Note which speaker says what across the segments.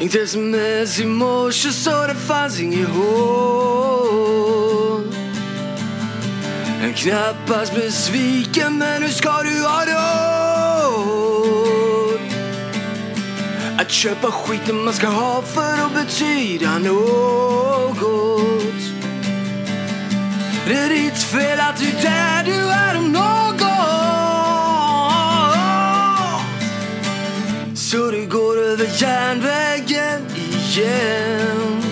Speaker 1: Inte sms i morse så det fanns inget hål En knappast besviken men nu ska du ha råd Att köpa skiten man ska ha för att betyda något. Det är ditt fel att du är där du är om något. Så det går över järnvägen igen.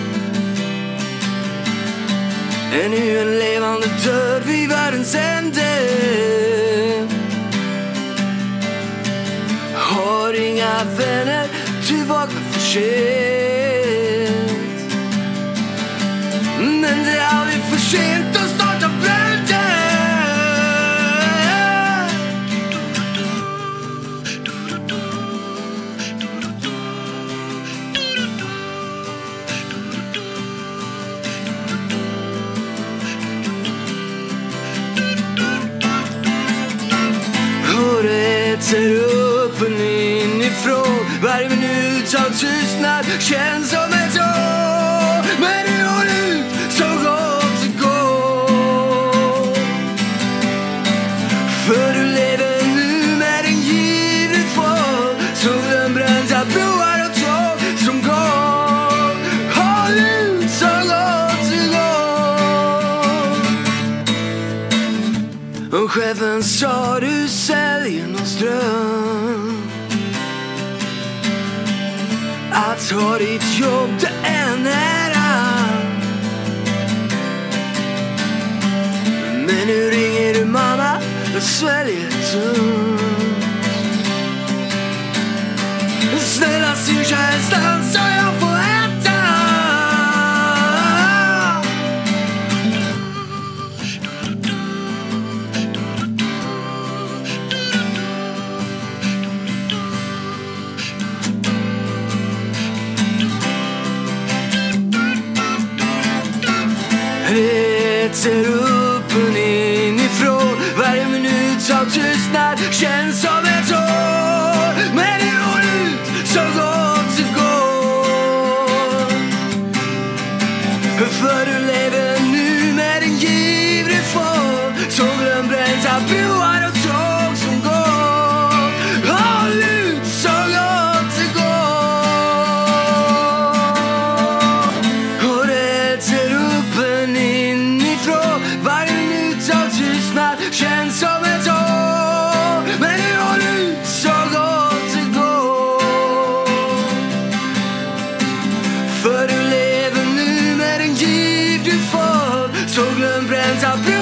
Speaker 1: Ännu en levande död vid världens ände? Har inga vänner, tillbaka för sent. Växer ser upp och inifrån. Varje minut av tystnad känns som ett år Men det går ut så gott det går. För du lever nu med en giv du får Solen brända broar och tåg som går Håll ut så gott det går. Och chefen sa du sen säljer någon ström. Att ha ditt jobb det är en ära Men nu ringer du mamma och sväljer tungt. Snälla syrsa en Det ser upp och inifrån. Varje minut av tystnad känns som ett år. Men det går ut så gott det går. För du lever För du